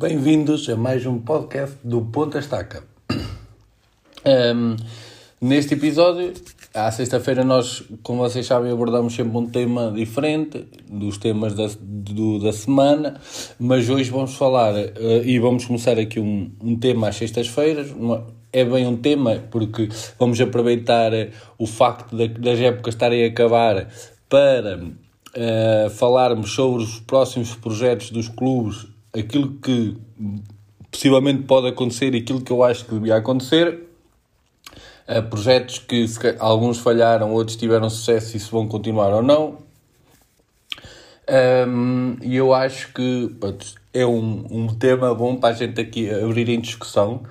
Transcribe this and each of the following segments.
Bem-vindos a mais um podcast do Ponta Estaca. Um, neste episódio, à sexta-feira, nós, como vocês sabem, abordamos sempre um tema diferente dos temas da, do, da semana, mas hoje vamos falar uh, e vamos começar aqui um, um tema às sextas-feiras. É bem um tema porque vamos aproveitar o facto de, das épocas estarem a acabar para uh, falarmos sobre os próximos projetos dos clubes aquilo que possivelmente pode acontecer e aquilo que eu acho que devia acontecer. Uh, projetos que se, alguns falharam, outros tiveram sucesso e se vão continuar ou não. Um, e eu acho que pronto, é um, um tema bom para a gente aqui abrir em discussão.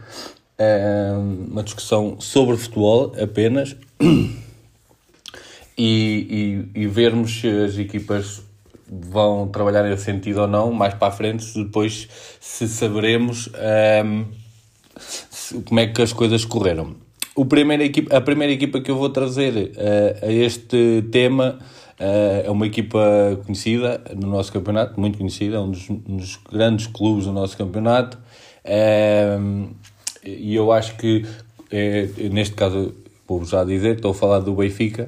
Um, uma discussão sobre futebol apenas. E, e, e vermos se as equipas vão trabalhar nesse sentido ou não, mais para a frente, depois se saberemos um, ehm, se, como é que as coisas correram. O primeiro equipa, a primeira equipa que eu vou trazer uh, a este tema uh, é uma equipa conhecida no nosso campeonato, muito conhecida, um dos, um dos grandes clubes do nosso campeonato. Uh, e eu acho que, é, neste caso, vou já dizer, estou a falar do Benfica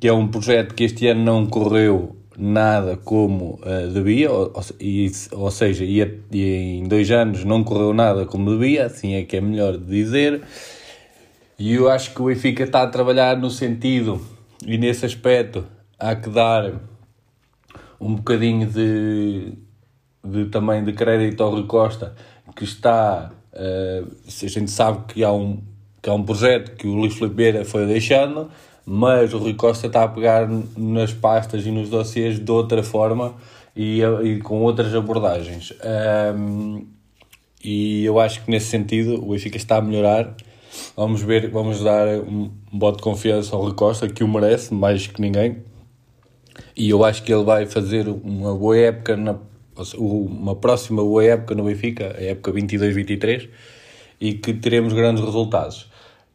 que é um projeto que este ano não correu nada como uh, devia, ou, ou, seja, ia, em dois anos não correu nada como devia, assim é que é melhor dizer. E eu acho que o Benfica está a trabalhar no sentido, e nesse aspecto, há que dar um bocadinho de, de também de crédito ao Rui Costa, que está. Uh, a gente sabe que há um, que há um projeto que o Luís Filipe foi deixando mas o Rui Costa está a pegar nas pastas e nos dossiês de outra forma e, e com outras abordagens. Um, e eu acho que nesse sentido o Benfica está a melhorar. Vamos ver, vamos dar um voto de confiança ao Rui Costa, que o merece mais que ninguém. E eu acho que ele vai fazer uma boa época, na, uma próxima boa época no Benfica, a época 22-23, e que teremos grandes resultados.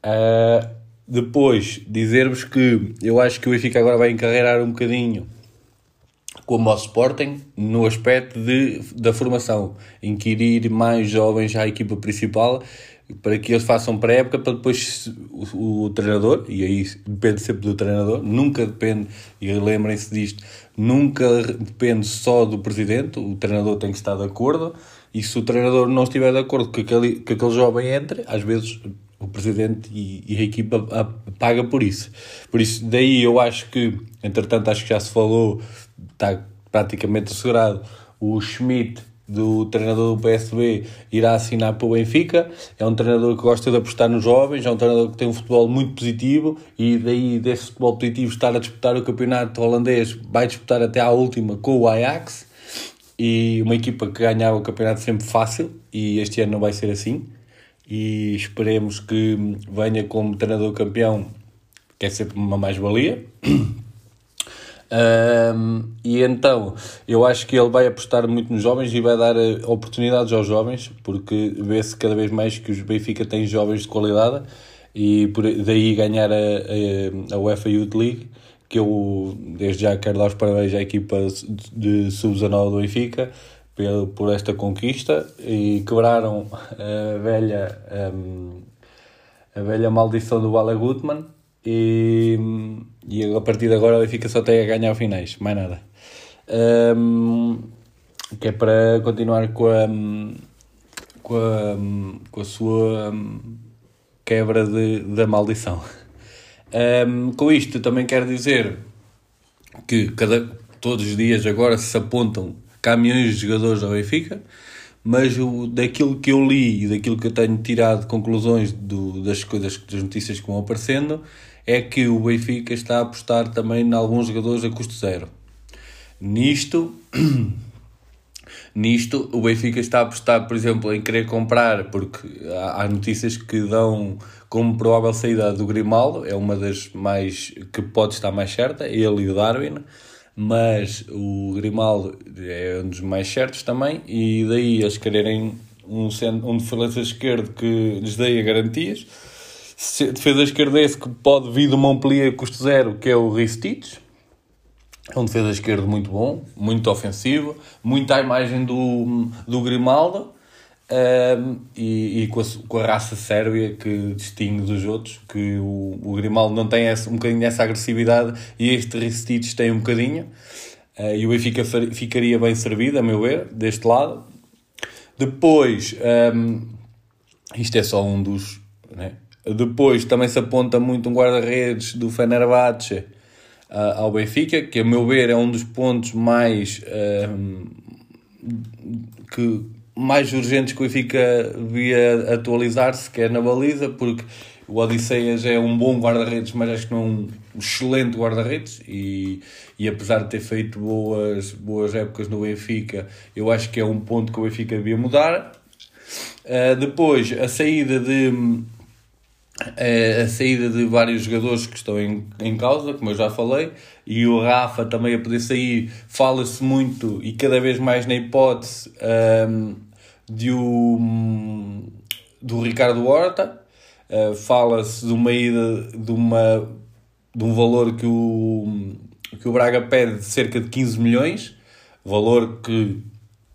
Uh, depois, dizer-vos que eu acho que o Benfica agora vai encarreirar um bocadinho como ao Sporting, no aspecto de, da formação, inquirir mais jovens à equipa principal para que eles façam pré-época para depois o, o, treinador, e aí depende sempre do treinador, nunca depende, e lembrem-se disto, nunca depende só do presidente, o treinador tem que estar de acordo, e se o treinador não estiver de acordo que aquele, que aquele jovem entre, às vezes o presidente e, e, a equipa paga por isso. Por isso, daí eu acho que, entretanto, acho que já se falou, está praticamente assegurado, o Schmidt, do treinador do PSB, irá assinar para o Benfica. É um treinador que gosta de apostar nos jovens, é um treinador que tem um futebol muito positivo e daí desse futebol positivo estar a disputar o campeonato holandês, vai disputar até à última com o Ajax. E uma equipa que ganhava o campeonato sempre fácil, e este ano não vai ser assim e esperemos que venha como treinador campeão, que é sempre uma mais-valia. Um, e então, eu acho que ele vai apostar muito nos jovens e vai dar eh, oportunidades aos jovens, porque vê-se cada vez mais que os Benfica têm jovens de qualidade e por daí ganhar a, a, a UEFA Youth League, que eu desde já quero dar os parabéns à equipa de sub-19 do Benfica, por esta conquista e quebraram a velha, um, a velha maldição do Bala Gutmann e, e a partir de agora fica só até a ganhar finais, mais nada. Um, que é para continuar com a, com a, com a sua quebra de, da maldição. Um, com isto também quero dizer que cada, todos os dias agora se apontam caminhões de jogadores ao Benfica, mas o, daquilo que eu li e daquilo que eu tenho tirado conclusões do, das coisas, das notícias que vão aparecendo, é que o Benfica está a apostar também em alguns jogadores a custo zero. Nisto, nisto o Benfica está a apostar, por exemplo, em querer comprar, porque há, há notícias que dão como provável saída do Grimaldo, é uma das mais que pode estar mais certa, ele e o Darwin mas o Grimaldo é um dos mais certos também, e daí eles quererem um, um defesa esquerdo que lhes dê garantias. Se, defesa esquerda esse que pode vir do Montpellier custo zero, que é o Ristich. É um defesa esquerdo muito bom, muito ofensivo, muito à imagem do, do Grimaldo um, e, e com, a, com, a, raça sérvia que distingue dos outros, que o, o Grimaldo não tem essa, um bocadinho essa agressividade e este Ristich tem um bocadinho. Uh, e o Benfica ficaria bem servido, a meu ver, deste lado. Depois, um, isto é só um dos. Né? Depois também se aponta muito um guarda-redes do Fenerbahçe uh, ao Benfica, que a meu ver é um dos pontos mais uh, que mais urgentes que o Benfica devia atualizar-se, que é na baliza, porque o Odisseias é um bom guarda-redes, mas acho que não é um excelente guarda-redes e, e apesar de ter feito boas, boas épocas no Benfica, eu acho que é um ponto que o Benfica devia mudar. Uh, depois, a saída de a saída de vários jogadores que estão em, em causa, como eu já falei, e o Rafa também a poder sair, fala-se muito e cada vez mais na hipótese um, de um, do Ricardo Horta, uh, fala-se de uma ida de, uma, de um valor que o, que o Braga pede de cerca de 15 milhões, valor que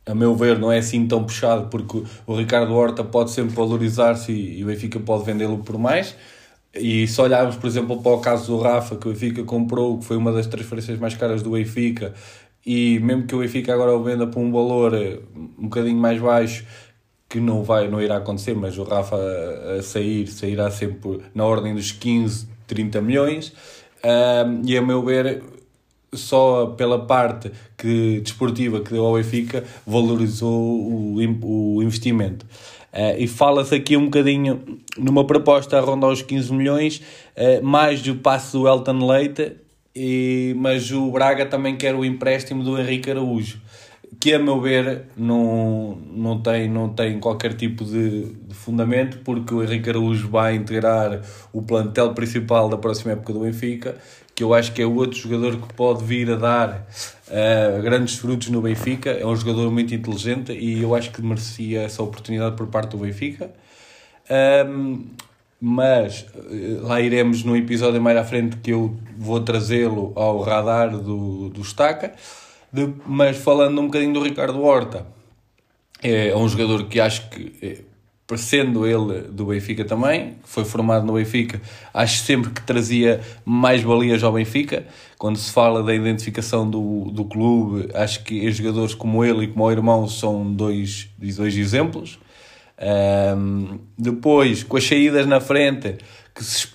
a meu ver, não é assim tão puxado, porque o Ricardo Horta pode sempre valorizar-se e, o Benfica pode vendê-lo por mais. E se olharmos, por exemplo, para o caso do Rafa, que o Benfica comprou, que foi uma das transferências mais caras do Benfica, e mesmo que o Benfica agora o venda por um valor eh, um bocadinho mais baixo, que não vai, não irá acontecer, mas o Rafa a sair, sairá sempre na ordem dos 15, 30 milhões. Um, e a meu ver, só pela parte que, desportiva que deu ao Benfica, valorizou o, o investimento. Uh, e fala-se aqui um bocadinho numa proposta a rondar os 15 milhões, uh, mais do passe do Elton Leite, e, mas o Braga também quer o empréstimo do Henrique Araújo, que a meu ver não, não, tem, não tem qualquer tipo de, de fundamento, porque o Henrique Araújo vai integrar o plantel principal da próxima época do Benfica que eu acho que é outro jogador que pode vir a dar uh, grandes frutos no Benfica. É um jogador muito inteligente e eu acho que merecia essa oportunidade por parte do Benfica. Um, mas eh, lá iremos no episódio mais à frente que eu vou trazê-lo ao radar do, do Staca. De, mas falando um bocadinho do Ricardo Horta, é um jogador que acho que eh, sendo ele do Benfica também, foi formado no Benfica, acho sempre que trazia mais valias ao Benfica. Quando se fala da identificação do, do clube, acho que jogadores como ele e como o irmão são dois, dois exemplos. Um, depois, com as saídas na frente, que se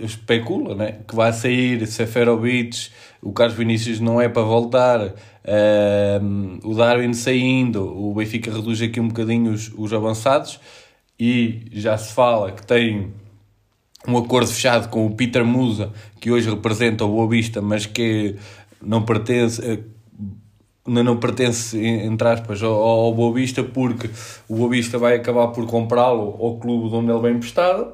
especula né? que vai sair Seferovic, o Carlos Vinícius não é para voltar, um, o Darwin saindo, o Benfica reduz aqui um bocadinho os, os avançados e já se fala que tem um acordo fechado com o Peter Musa, que hoje representa o Boa Vista, mas que não pertence, eh, não pertence, entre aspas, ao, ao Boa Vista, porque o Boa Vista vai acabar por comprá-lo ao clube de onde ele vem emprestado.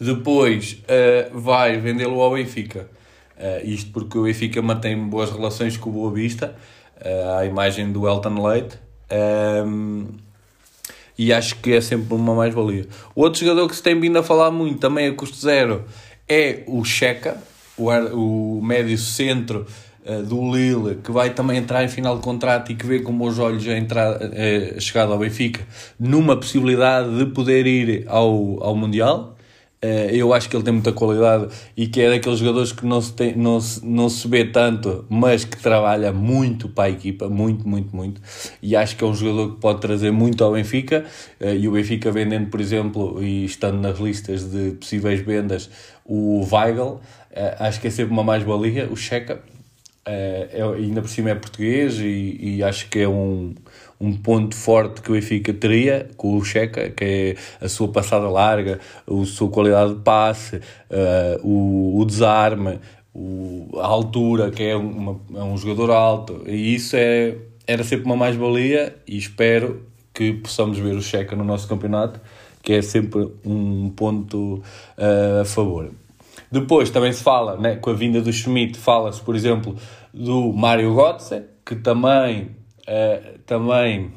Depois uh, vai vendê-lo ao Benfica. Uh, isto porque o Benfica mantém boas relações com o Boa Vista, uh, à imagem do Elton Leite. Um, e acho que é sempre uma mais-valia. Outro jogador que se tem vindo a falar muito, também a custo zero, é o Checa, o, o médio centro uh, do Lille, que vai também entrar em final de contrato e que vê com bons olhos a, entrar, uh, chegada ao Benfica, numa possibilidade de poder ir ao, ao Mundial. Uh, eu acho que ele tem muita qualidade e que é daqueles jogadores que não se, tem, não, se, não se vê tanto, mas que trabalha muito para a equipa, muito, muito, muito. E acho que é um jogador que pode trazer muito ao Benfica. E o Benfica vendendo, por exemplo, e estando nas listas de possíveis vendas, o Weigl, acho que é sempre uma mais-valia. O Checa, é, ainda por cima é português e, e acho que é um um ponto forte que o Benfica teria com o Checa, que é a sua passada larga, a sua qualidade de passe, uh, o, o desarme, o, a altura, que é, uma, é um jogador alto, e isso é, era sempre uma mais-valia e espero que possamos ver o Checa no nosso campeonato, que é sempre um ponto uh, a favor. Depois também se fala, né, com a vinda do Schmidt, fala-se, por exemplo, do Mário Götze, que também uh, também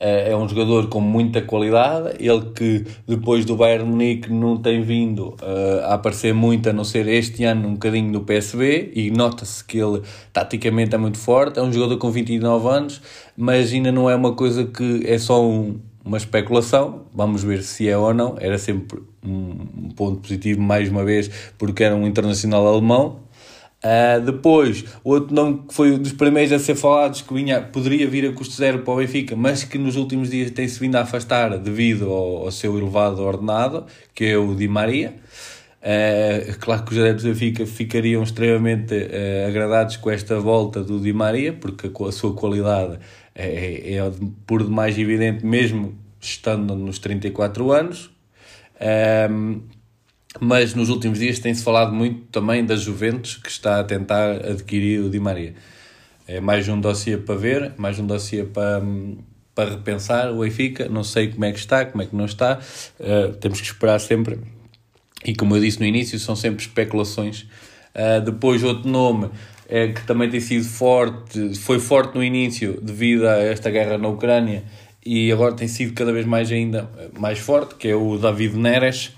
Uh, é um jogador com muita qualidade, ele que depois do Bayern Munique não tem vindo uh, a aparecer muito, a não ser este ano um bocadinho no PSB, e nota-se que ele taticamente é muito forte, é um jogador com 29 anos, mas ainda não é uma coisa que é só um, uma especulação, vamos ver se é ou não, era sempre um ponto positivo mais uma vez, porque era um internacional alemão, Uh, depois, outro nome que foi um dos primeiros a ser falados, que vinha, poderia vir a custo zero para o Benfica, mas que nos últimos dias tem-se vindo a afastar devido ao, ao, seu elevado ordenado, que é o Di Maria. Uh, claro que os adeptos do Benfica ficariam extremamente uh, agradados com esta volta do Di Maria, porque a, sua qualidade é, é por demais evidente, mesmo estando nos 34 anos. Um, mas nos últimos dias tem-se falado muito também da Juventus, que está a tentar adquirir o Di Maria. É mais um dossiê para ver, mais um dossiê para, para repensar o Benfica. Não sei como é que está, como é que não está. Uh, temos que esperar sempre. E como eu disse no início, são sempre especulações. Uh, depois, outro nome é, que também tem sido forte, foi forte no início devido a esta guerra na Ucrânia e agora tem sido cada vez mais ainda mais forte, que é o David Neres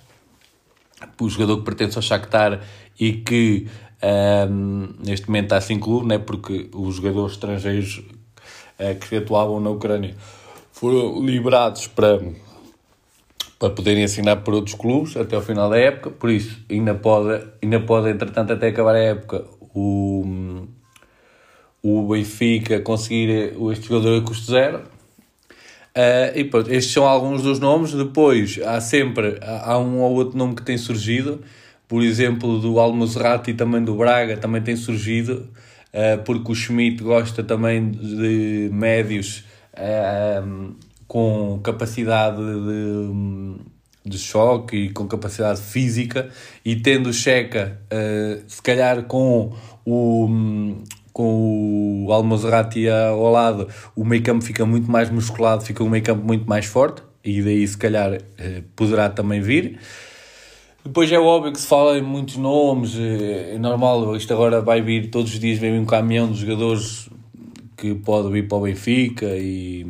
o jogador que pertence ao Shakhtar e que um, neste momento está sem clube, né, porque os jogadores estrangeiros uh, que atuavam na Ucrânia foram liberados para, para poderem assinar por outros clubes até ao final da época, por isso ainda pode, ainda pode entretanto, até acabar a época, o, o Benfica conseguir este jogador a custo zero Uh, e pronto, estes são alguns dos nomes. Depois há sempre há um ou outro nome que tem surgido, por exemplo, do Almozerati e também do Braga, também tem surgido, uh, porque o Schmidt gosta também de médios uh, com capacidade de, de choque e com capacidade física, e tendo Checa, se calhar com o com o Almozerati ao lado, o meio campo fica muito mais musculado, fica um meio campo muito mais forte, e daí se calhar eh, poderá também vir. Depois é óbvio que se fala em muitos nomes, eh, é normal, isto agora vai vir, todos os dias vem um caminhão de jogadores que pode vir para o Benfica e,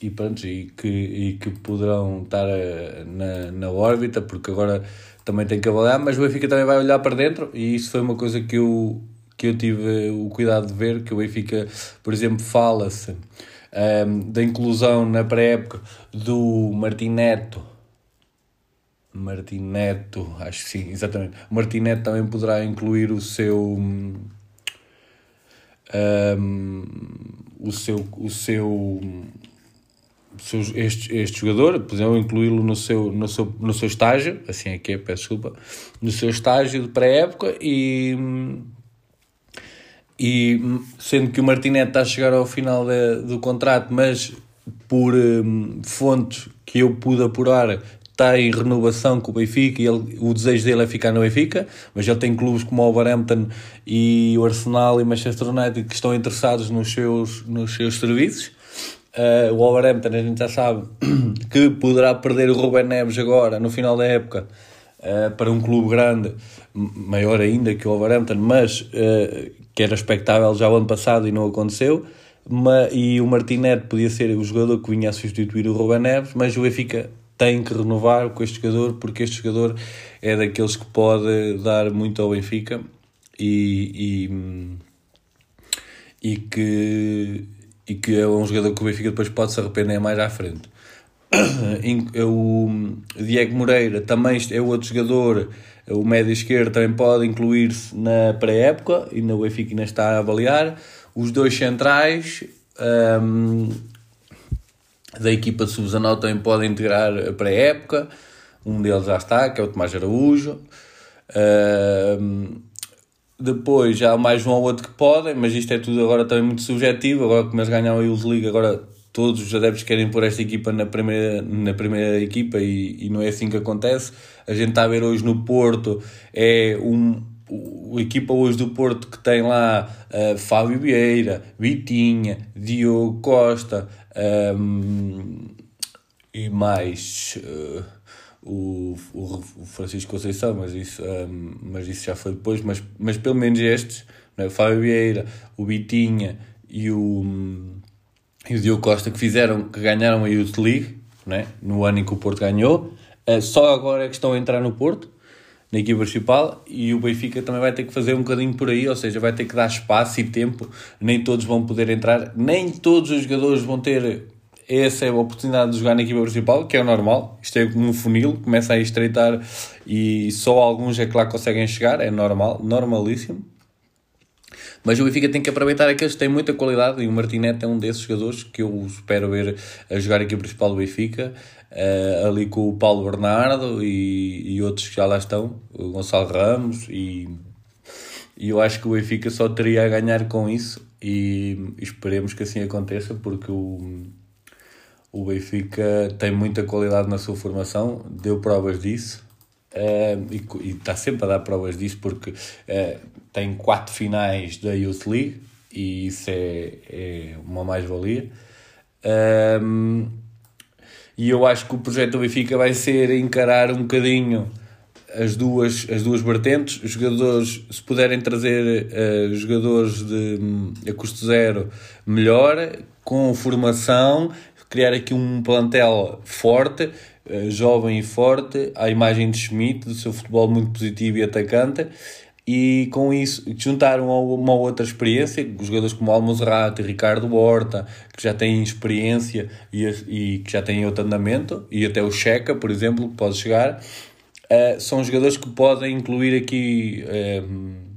e, pronto, e, que, e que poderão estar eh, na, na órbita, porque agora também tem que avaliar, mas o Benfica também vai olhar para dentro e isso foi uma coisa que eu que eu tive o cuidado de ver, que o Benfica, por exemplo, fala-se um, da inclusão na pré-época do Martim Neto. Martim Neto, acho que sim, exatamente. O Martim Neto também poderá incluir o seu. Um, o seu. O seu este, este jogador, podemos incluí-lo no seu, no, seu, no seu estágio, assim é que é, peço desculpa, no seu estágio de pré-época e, e sendo que o Martinete está a chegar ao final de, do contrato, mas por um, fontes que eu pude apurar, está em renovação com o Benfica e ele, o desejo dele é ficar no Benfica, mas ele tem clubes como o Wolverhampton e o Arsenal e Manchester United que estão interessados nos seus, nos seus serviços. Uh, o Wolverhampton a gente já sabe que poderá perder o Ruben Neves agora, no final da época, uh, para um clube grande, maior ainda que o Wolverhampton, mas uh, que era expectável já o ano passado e não aconteceu. e o Martinete podia ser o jogador que vinha a substituir o Ruben Neves, mas o Benfica tem que renovar com este jogador porque este jogador é daqueles que pode dar muito ao Benfica e, e, e que, e que é um jogador que o Benfica depois pode se arrepender mais à frente. O Diego Moreira também é outro jogador o médio esquerdo também pode incluir-se na pré-época, e o Benfica ainda está a avaliar. Os dois centrais um, da equipa de sub-19 também podem integrar a pré-época. Um deles já está, que é o Tomás Araújo. Um, depois já há mais um ou outro que podem, mas isto é tudo agora também muito subjetivo. Agora que eles ganham a Youth League, agora todos os adeptos querem pôr esta equipa na primeira, na primeira equipa e, e não é assim que acontece. A gente está a ver hoje no Porto, é um, o equipa hoje do Porto que tem lá uh, Fábio Vieira, Vitinha, Diogo Costa um, e mais uh, o, o, Francisco Conceição, mas isso, um, mas isso já foi depois, mas, mas pelo menos estes, né? o Fábio Vieira, o Vitinha e o e o Diogo Costa que fizeram, que ganharam a Youth League, né? no ano em que o Porto ganhou, uh, só agora é que estão a entrar no Porto, na equipa principal, e o Benfica também vai ter que fazer um bocadinho por aí, ou seja, vai ter que dar espaço e tempo, nem todos vão poder entrar, nem todos os jogadores vão ter essa é a oportunidade de jogar na equipa principal, que é o normal. Isto é como um funil, começa a estreitar e só alguns é que lá conseguem chegar, é normal, normalíssimo. Mas o Benfica tem que aproveitar aqueles que têm muita qualidade e o Martinete é um desses jogadores que eu espero ver a jogar aqui principal do Benfica, uh, ali com o Paulo Bernardo e, e outros que já lá estão, o Gonçalo Ramos e, e eu acho que o Benfica só teria a ganhar com isso e esperemos que assim aconteça porque o, o Benfica tem muita qualidade na sua formação, deu provas disso Uh, e, está sempre a dar provas disso porque uh, tem quatro finais da Youth League e isso é, é uma mais-valia. Um, e eu acho que o projeto do Benfica vai ser encarar um bocadinho as duas, as duas vertentes. Os jogadores, se puderem trazer uh, jogadores de, a custo zero, melhor, com formação, criar aqui um plantel forte eh, jovem e forte, à imagem de Schmidt, do seu futebol muito positivo e atacante, e com isso juntaram uma outra experiência, jogadores como Almozrato e Ricardo Horta, que já têm experiência e, e que já têm outro andamento, e até o Checa, por exemplo, que pode chegar, uh, são jogadores que podem incluir aqui. Uh,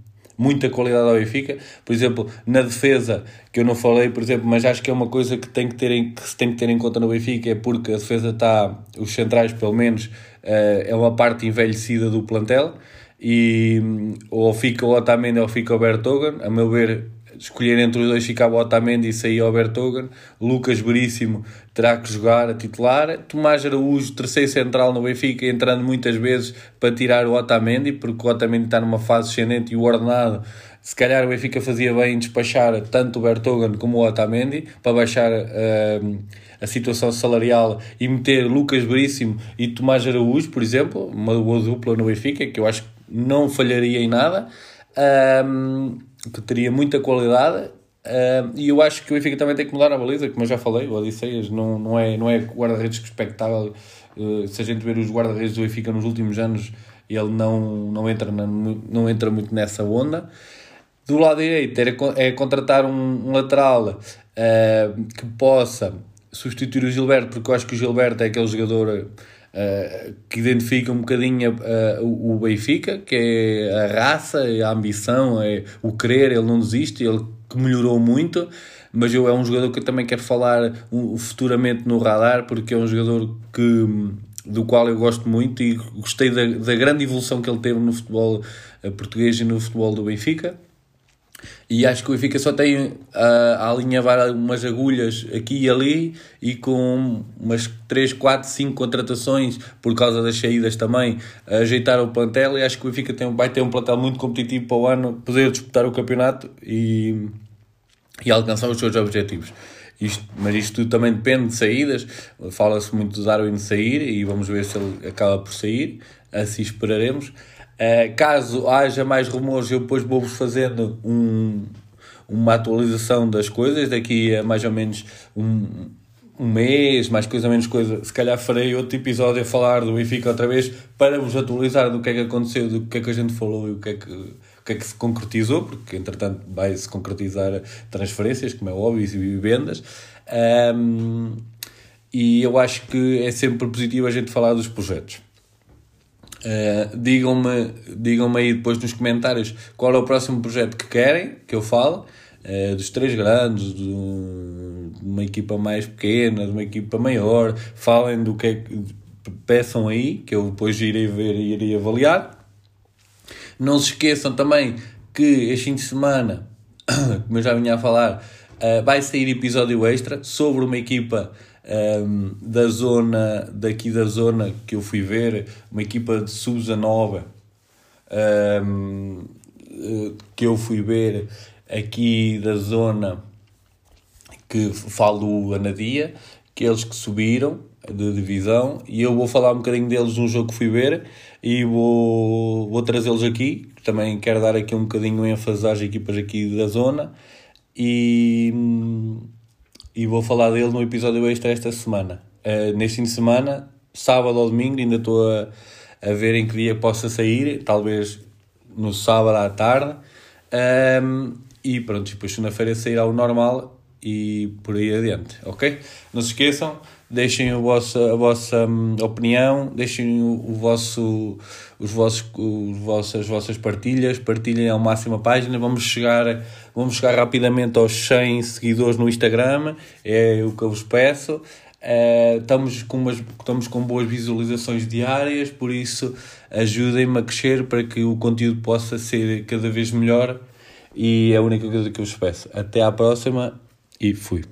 muita qualidade ao Benfica. Por exemplo, na defesa, que eu não falei, por exemplo, mas acho que é uma coisa que, tem que, ter em, que se tem que ter em conta no Benfica, é porque a defesa está, os centrais pelo menos, uh, é uma parte envelhecida do plantel, e um, ou fica o Otamendi ou fica o Bertogan, a meu ver escolher entre os dois ficava o Otamendi e saía o Bertogan. Lucas Veríssimo terá que jogar a titular. Tomás Araújo, terceiro central no Benfica, entrando muitas vezes para tirar o Otamendi, porque o Otamendi está numa fase ascendente e o ordenado. Se calhar o Benfica fazia bem em despachar tanto o Bertogan como o Otamendi para baixar uh, a situação salarial e meter Lucas Veríssimo e Tomás Araújo, por exemplo, uma boa dupla no Benfica, que eu acho que não falharia em nada. Um, que teria muita qualidade uh, e eu acho que o Benfica também tem que mudar a baliza, como eu já falei, o Odisseias não, não é, não é guarda-redes respectável. Uh, se a gente ver os guarda-redes do Benfica nos últimos anos, ele não, não, entra na, não entra muito nessa onda. Do lado direito é, é contratar um, um lateral uh, que possa substituir o Gilberto, porque eu acho que o Gilberto é aquele jogador uh, que identifica um bocadinho o, o Benfica, que é a raça, a ambição, é o querer, ele não desiste, ele que melhorou muito, mas eu é um jogador que eu também quero falar um, futuramente no radar, porque é um jogador que do qual eu gosto muito e gostei da, da grande evolução que ele teve no futebol eh, português e no futebol do Benfica. E acho que o Benfica só tem uh, a alinhavar umas agulhas aqui e ali e com umas 3, 4, 5 contratações por causa das saídas também ajeitar o plantel e acho que o Benfica tem, vai ter um plantel muito competitivo para o ano poder disputar o campeonato e, e alcançar os seus objetivos. Isto, mas isto tudo também depende de saídas. Fala-se muito do Darwin sair e vamos ver se ele acaba por sair. Assim esperaremos. Uh, caso haja mais rumores, eu depois vou-vos fazendo um, uma atualização das coisas daqui a mais ou menos um, um mês, mais coisa menos coisa. Se calhar farei outro episódio a falar do Benfica outra vez para vos atualizar do que é que aconteceu, do que é que a gente falou e o que é que, o que, é que se concretizou, porque entretanto vai-se concretizar transferências, como é óbvio, e vendas. Um, e eu acho que é sempre positivo a gente falar dos projetos. Uh, digam-me digam aí depois nos comentários qual é o próximo projeto que querem que eu fale. Uh, dos três grandes, de, uma equipa mais pequena, de uma equipa maior. Falem do que é que peçam aí, que eu depois irei ver e irei avaliar. Não se esqueçam também que este fim de semana, como eu já vinha a falar, uh, vai sair episódio extra sobre uma equipa um, da zona, daqui da zona que eu fui ver, uma equipa de Sub-19 um, que eu fui ver aqui da zona que falo Anadia, que eles que subiram de divisão e eu vou falar um bocadinho deles num jogo que fui ver e vou, vou trazê-los aqui. Também quero dar aqui um bocadinho ênfase às equipas aqui da zona e e vou falar dele no episódio extra esta semana. Uh, neste fim de semana, sábado ou domingo, ainda estou a, a ver em que dia possa sair, talvez no sábado à tarde. Um, e pronto, depois segunda-feira sairá o normal e por aí adiante, ok? Não se esqueçam, deixem o vosso, a vossa um, opinião, deixem o, o, vosso, os vossos, os vossas, as vossas partilhas, partilhem ao máximo a página, vamos chegar, vamos chegar rapidamente aos 100 seguidores no Instagram, é o que eu vos peço. Uh, estamos, com umas, estamos com boas visualizações diárias, por isso ajudem-me a crescer para que o conteúdo possa ser cada vez melhor e é a única coisa que eu vos peço. Até à próxima e fui.